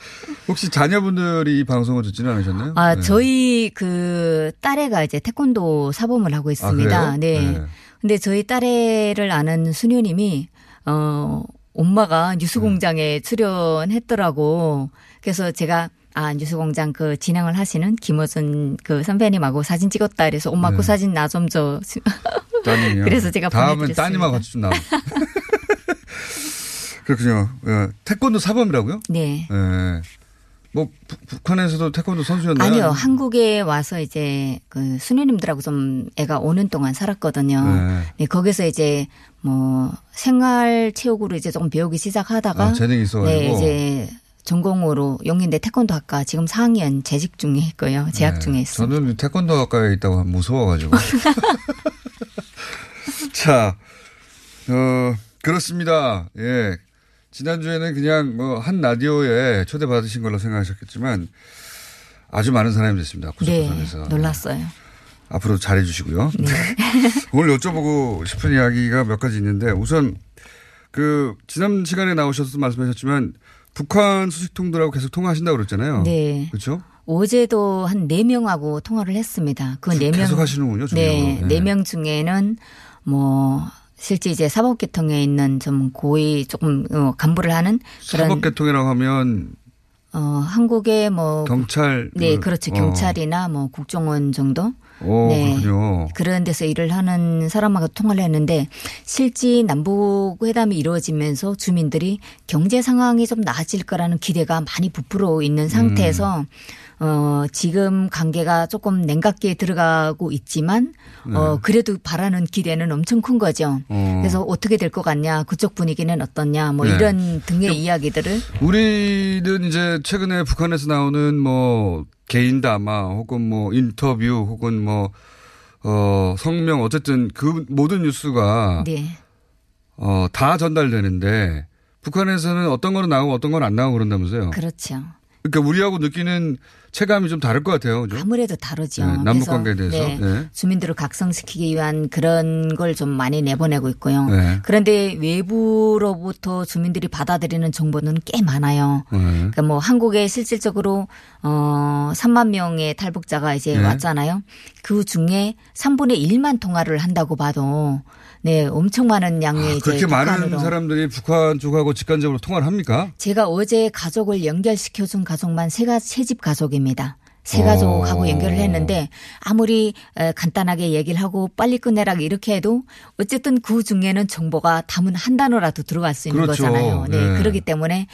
혹시 자녀분들이 이 방송을 듣지는 않으셨나요?
아,
네.
저희 그 딸애가 이제 태권도 사범을 하고 있습니다.
아?
네.
네.
근데 저희 딸애를 아는 수녀님이 어 엄마가 뉴스공장에 출연했더라고. 그래서 제가 아 뉴스공장 그 진행을 하시는 김어준 그 선배님하고 사진 찍었다 그래서 엄마
네.
그 사진 나 좀 줘.
따님이요.
그래서 제가
다음은. 따님하고 같이 좀 나와. 그렇군요. 예. 태권도 사범이라고요?
네.
예. 뭐 부- 북한에서도 태권도 선수였나요?
아니요, 한국에 와서 이제 그 수녀님들하고 좀 애가 5년 동안 살았거든요.
네.
네, 거기서 이제 뭐 생활 체육으로 이제 조금 배우기 시작하다가
아, 재능이 있어가지고.
네, 이제 전공으로 용인대 태권도 학과 지금 4학년 재직 중에 있고요. 재학
네.
중에 있습니다.
저는 태권도 학과에 있다고 무서워가지고. 자, 어, 그렇습니다. 예. 지난주에는 그냥 뭐 한 라디오에 초대받으신 걸로 생각하셨겠지만 아주 많은 사람이 됐습니다.
네,
구석구석에서.
놀랐어요.
앞으로 잘해 주시고요.
네.
오늘 여쭤보고 싶은 이야기가 몇 가지 있는데 우선 그 지난 시간에 나오셔서 말씀하셨지만 북한 수식통들하고 계속 통화하신다고 그랬잖아요.
네.
그렇죠?
어제도 한 4명하고 통화를 했습니다. 그 4명.
계속 하시는군요, 중요한
네.
거.
네
네.
명 중에는 뭐 실제 이제 사법계통에 있는 좀 고위 조금 어, 간부를 하는 그런
사법계통이라고 하면
어, 한국의 뭐
경찰
네,
그,
그렇죠.
어.
경찰이나 뭐 국정원 정도.
오,
네.
그렇군요.
그런 데서 일을 하는 사람하고 통화를 했는데 실제 남북 회담이 이루어지면서 주민들이 경제 상황이 좀 나아질 거라는 기대가 많이 부풀어 있는 상태에서
음.
어 지금 관계가 조금 냉각기에 들어가고 있지만 어
네.
그래도 바라는 기대는 엄청 큰 거죠.
어.
그래서 어떻게 될 것 같냐, 그쪽 분위기는 어떻냐, 뭐
네.
이런 등의 이야기들을
우리는 이제 최근에 북한에서 나오는 뭐 개인 담화 혹은 뭐 인터뷰 혹은 뭐 어, 성명 어쨌든 그 모든 뉴스가
네.
어, 다 전달되는데 북한에서는 어떤 거는 나오고 어떤 건 안 나오고 그런다면서요.
그렇죠.
그러니까 우리하고 느끼는 체감이 좀 다를 것 같아요. 그죠?
아무래도 다르죠.
네, 남북 관계에 대해서.
네,
네.
주민들을 각성시키기 위한 그런 걸 좀 많이 내보내고 있고요.
네.
그런데 외부로부터 주민들이 받아들이는 정보는 꽤 많아요.
네.
그러니까 뭐 한국에 실질적으로 어 3만 명의 탈북자가 이제
네.
왔잖아요. 그 중에 3분의 1만 통화를 한다고 봐도 네 엄청 많은 양의
아, 그렇게 많은. 사람들이 북한 쪽하고 직간접으로 통화를 합니까?
제가 어제 가족을 연결시켜준 가족만 세가 세 집 가족입니다. 세 가족하고
어.
연결을 했는데 아무리 에, 간단하게 얘기를 하고 빨리 끝내라 이렇게 해도 어쨌든 그 중에는 정보가 담은 한 단어라도 들어갈 수 있는
그렇죠.
거잖아요. 네.
네.
그렇기 때문에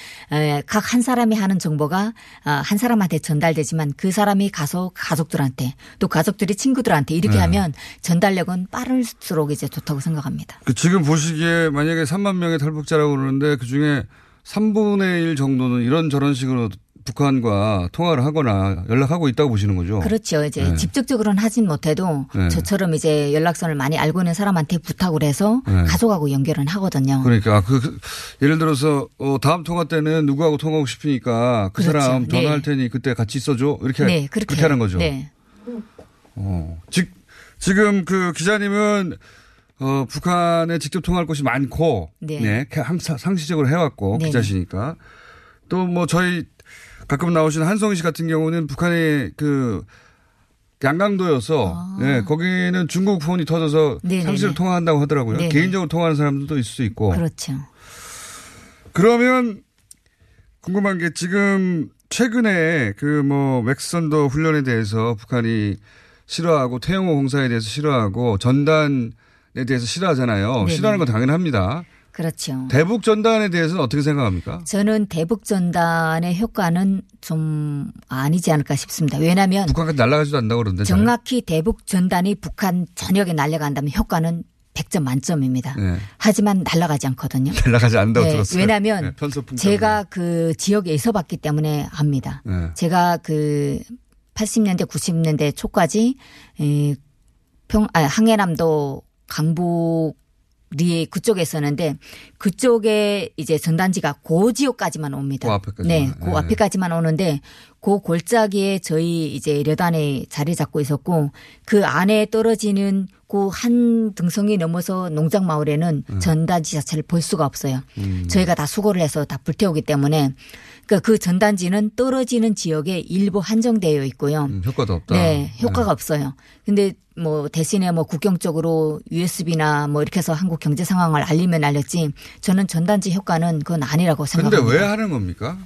각 한 사람이 하는 정보가 아, 한 사람한테 전달되지만 그 사람이 가서 가족들한테 또 가족들이 친구들한테 이렇게
네.
하면 전달력은 빠를수록 이제 좋다고 생각합니다.
그 지금 보시기에 만약에 3만 명의 탈북자라고 그러는데 그 중에 3분의 1 정도는 이런 저런 식으로 북한과 통화를 하거나 연락하고 있다고 보시는 거죠.
그렇죠. 이제
네.
직접적으로는 하진 못해도
네.
저처럼 이제 연락선을 많이 알고 있는 사람한테 부탁을 해서
네.
가족하고 연결은 하거든요.
그러니까 아, 그, 그 예를 들어서 어, 다음 통화 때는 누구하고 통화하고 싶으니까 그
그렇죠.
사람 전화할
네.
테니 그때 같이 있어줘 이렇게
네, 그렇게,
그렇게 하는 거죠.
네.
어. 지, 지금 그 기자님은 어, 북한에 직접 통화할 곳이 많고
네.
네, 항- 상시적으로 해왔고
네네.
기자시니까 또 뭐 저희 가끔 나오시는 한성희 씨 같은 경우는 북한의 그 양강도여서 네, 거기는 중국 폰이 터져서
아. 네네네.
상시로 통화한다고 하더라고요.
네네.
개인적으로 통화하는 사람들도 있을 수 있고.
그렇죠.
그러면 궁금한 게 지금 최근에 그 뭐 맥스선더 훈련에 대해서 북한이 싫어하고 태영호 공사에 대해서 싫어하고 전단에 대해서 싫어하잖아요.
네네.
싫어하는 건 당연합니다.
그렇죠.
대북 전단에 대해서는 어떻게 생각합니까?
저는 대북 전단의 효과는 좀 아니지 않을까 싶습니다. 왜냐하면
북한까지 날아가지도 않는다고 그러는데. 잘.
정확히 대북 전단이 북한 전역에 날아간다면 효과는 100점 만점입니다.
네.
하지만 날아가지 않거든요.
날아가지 않는다고
네,
들었어요.
왜냐하면
네,
제가 그 지역에 있어봤기 때문에 압니다.
네.
제가 그 80년대 90년대 초까지 에, 평 아, 항해남도 강북 리 그쪽에 있었는데 그쪽에 이제 전단지가 고 지역까지만 옵니다.
그 앞에까지만.
네, 그
네.
앞에까지만 오는데 그 골짜기에 저희 이제 여단에 자리 잡고 있었고 그 안에 떨어지는 그한 등성이 넘어서 농장 마을에는
음.
전단지 자체를 볼 수가 없어요. 저희가 다 수거를 해서 다 불태우기 때문에 그러니까 그 전단지는 떨어지는 지역에 일부 한정되어 있고요.
음, 효과도 없다.
네, 효과가 없어요. 근데 뭐 대신에 뭐 국경 쪽으로 USB나 뭐 이렇게 해서 한국 경제 상황을 알리면 알렸지 저는 전단지 효과는 그건 아니라고
근데
생각합니다.
왜 하는 겁니까?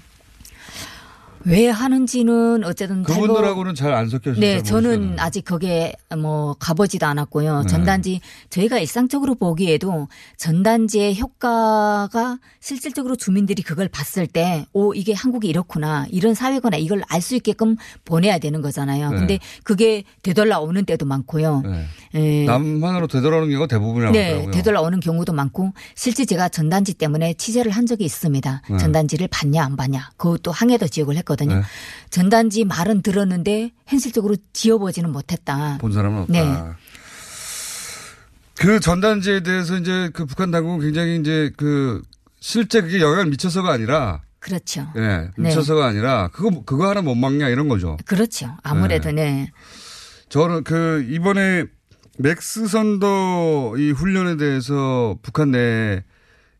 왜 하는지는 어쨌든
그분들하고는 잘 안 섞여서
네,
잘
저는
모르시잖아요.
아직 거기에 뭐 가보지도 않았고요.
네.
전단지 저희가 일상적으로 보기에도 전단지의 효과가 실질적으로 주민들이 그걸 봤을 때, 오 이게 한국이 이렇구나, 이런 사회구나 이걸 알 수 있게끔 보내야 되는 거잖아요.
네.
근데 그게 되돌아오는 때도 많고요.
네.
예.
남한으로 되돌아오는 경우가 대부분이라고
네. 되돌아오는 경우도 많고 실제 제가 전단지 때문에 취재를 한 적이 있습니다.
네.
전단지를 봤냐 안 봤냐. 그것도 항해도 지역을 했거든요.
네.
전단지 말은 들었는데 현실적으로 지어보지는 못했다.
본 사람은 없다.
네.
그 전단지에 대해서 이제 그 북한 당국은 굉장히 이제 그 실제 그게 영향을 미쳐서가 아니라
그렇죠.
예,
네.
미쳐서가 아니라 그거 그거 하나 못 막냐 이런 거죠.
그렇죠. 아무래도 네.
저는 그 이번에 맥스 선더 이 훈련에 대해서 북한 내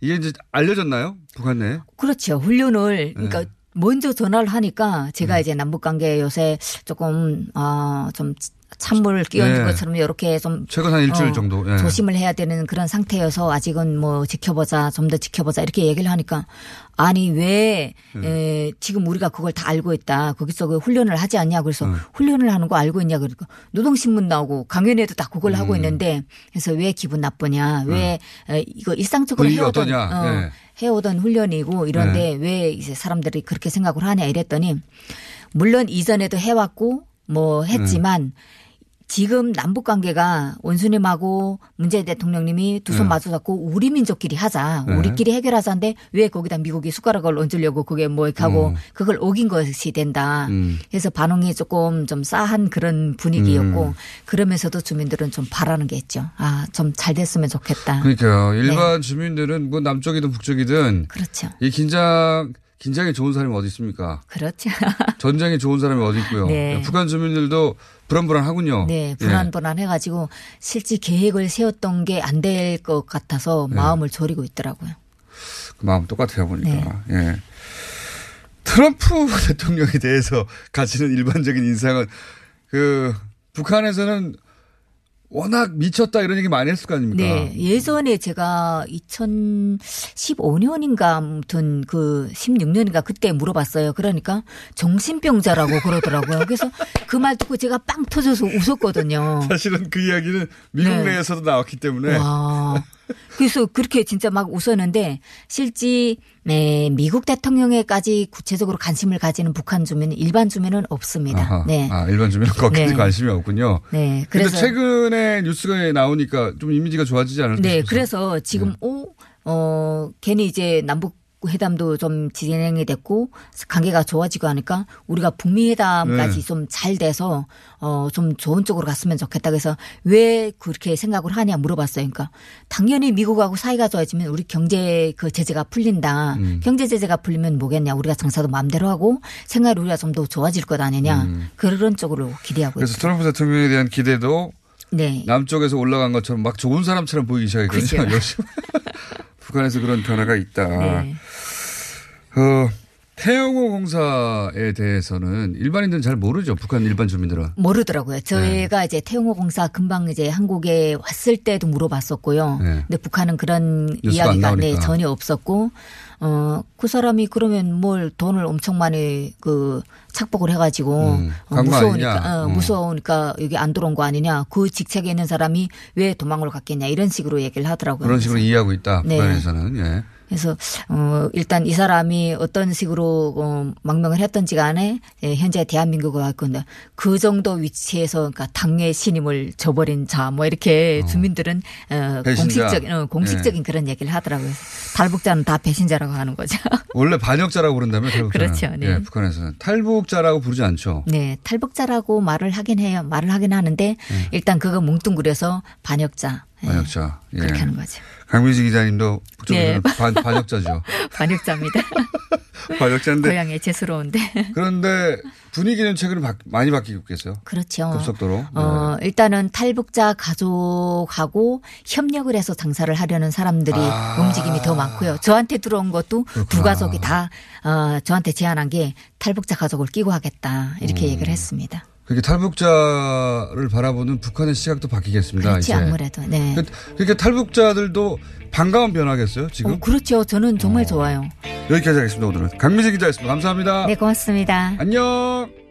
이게 이제 알려졌나요? 북한 내?
그렇죠. 훈련을 그러니까
네.
먼저 전화를 하니까 제가 이제 남북 관계 요새 조금 어좀 찬물 끼얹은
네.
것처럼 이렇게 좀
최근 한 일주일
어,
정도. 예.
조심을 해야 되는 그런 상태여서 아직은 뭐 지켜보자 좀 더 지켜보자 이렇게 얘기를 하니까 아니 왜
네.
에, 지금 우리가 그걸 다 알고 있다 거기서 그 훈련을 하지 않냐 그래서
네.
훈련을 하는 거 알고 있냐 그러니까 노동신문 나오고 강연에도 다 그걸 하고
음.
있는데 그래서 왜 기분 나쁘냐 왜 에, 이거 일상적으로 해오던
어떠냐.
어,
예.
해오던 훈련이고 이런데 왜 이제 사람들이 그렇게 생각을 하냐 이랬더니 물론 이전에도 해왔고 뭐 했지만 지금 남북 관계가 원수님하고 문재인 대통령님이 두손
네.
마주 잡고 우리 민족끼리 하자.
네.
우리끼리 해결하자는데 왜 거기다 미국이 숟가락을 얹으려고 그게 뭐 이렇게 하고
음.
그걸 어긴 것이 된다.
음.
그래서 반응이 조금 좀 싸한 그런 분위기였고
음.
그러면서도 주민들은 좀 바라는 게 있죠. 아, 좀 잘 됐으면 좋겠다.
그러니까요. 일반 주민들은 뭐 남쪽이든 북쪽이든
네. 그렇죠.
이 긴장 긴장이 좋은 사람이 어디 있습니까?
그렇죠.
전쟁이 좋은 사람이 어디 있고요.
네.
북한 주민들도 불안불안하군요.
네,
예.
불안불안해가지고 실제 계획을 세웠던 게 안 될 것 같아서
네.
마음을 졸이고 있더라고요.
그 마음 똑같아요 보니까.
네.
예. 트럼프 대통령에 대해서 가지는 일반적인 인상은 그 북한에서는 워낙 미쳤다 이런 얘기 많이 했을 거 아닙니까?
네, 예전에 제가 2015년인가 아무튼 그 16년인가 그때 물어봤어요. 그러니까 정신병자라고 그러더라고요. 그래서 그 말 듣고 제가 빵 터져서 웃었거든요.
사실은 그 이야기는 미국
네.
내에서도 나왔기 때문에
와. 그래서 그렇게 진짜 막 웃었는데 실제 네, 미국 대통령에까지 구체적으로 관심을 가지는 북한 주민은 일반 주민은 없습니다.
아하.
네.
아, 일반 주민은 거기에
네.
관심이 없군요.
네.
그런데
그래서
최근에 뉴스가 나오니까 좀 이미지가 좋아지지 않을까
네,
싶어서.
그래서 지금 오, 어, 괜히 이제 남북 회담도 좀 진행이 됐고 관계가 좋아지고 하니까 우리가 북미 회담까지
네.
좀잘 돼서 어 좀 좋은 쪽으로 갔으면 좋겠다. 그래서 왜 그렇게 생각을 하냐 물어봤어요. 그러니까 당연히 미국하고 사이가 좋아지면 우리 경제 그 제재가 풀린다.
음.
경제 제재가 풀리면 뭐겠냐. 우리가 장사도 마음대로 하고 생활이 우리가 좀 더 좋아질 것 아니냐.
음.
그런 쪽으로 기대하고
그래서
있습니다.
트럼프 대통령에 대한 기대도
네.
남쪽에서 올라간 것처럼 막 좋은 사람처럼 보이기 시작했거든요.
그죠.
북한에서 그런 변화가 있다.
네.
어, 태영호 공사에 대해서는 일반인들은 잘 모르죠. 북한 일반 주민들은.
모르더라고요. 저희가
네.
이제 태용호 공사 금방 이제 한국에 왔을 때도 물어봤었고요.
네.
근데 북한은 그런 이야기가 네. 전혀 없었고, 어, 그 사람이 그러면 뭘 돈을 엄청 많이 그 착복을 해가지고
음,
어, 무서우니까. 어,
음.
무서우니까 여기 안 들어온 거 아니냐. 그 직책에 있는 사람이 왜 도망을 갔겠냐. 이런 식으로 얘기를 하더라고요.
그런 식으로 이해하고 있다.
네.
북한에서는. 예.
그래서 어 일단 이 사람이 어떤 식으로 어 망명을 했던지 간에 예, 현재 대한민국을 할 건데 그 정도 위치에서 그러니까 당의 신임을 저버린 자 뭐 이렇게 주민들은 어
배신자.
공식적인 어, 공식적인 그런 얘기를 하더라고요. 탈북자는 다 배신자라고 하는 거죠.
원래 반역자라고 부른다면 탈북자는.
그렇죠. 네.
예, 북한에서는. 탈북자라고 부르지 않죠.
네, 탈북자라고 말을 하긴 해요. 말을 하긴 하는데 일단 그거 뭉뚱그려서 반역자 예,
반역자. 예.
그렇게 하는 거죠.
강민식 기자님도
네.
반, 반역자죠.
반역자입니다.
반역자인데.
고향에 재수로운데.
그런데 분위기는 최근에 바- 많이 바뀌고 있겠어요.
그렇죠.
급속도로.
어, 일단은 탈북자 가족하고 협력을 해서 장사를 하려는 사람들이
아.
움직임이 더 많고요. 저한테 들어온 것도 두
그렇구나.
가족이 다, 어, 저한테 제안한 게 탈북자 가족을 끼고 하겠다. 이렇게
음.
얘기를 했습니다.
그렇게 탈북자를 바라보는 북한의 시각도 바뀌겠습니다.
그렇지,
이제.
아무래도. 네.
그- 그러니까 탈북자들도 반가운 변화겠어요, 지금?
어, 그렇죠. 저는 정말 좋아요.
여기까지 하겠습니다. 오늘은 강미재 기자였습니다. 감사합니다.
네, 고맙습니다.
안녕.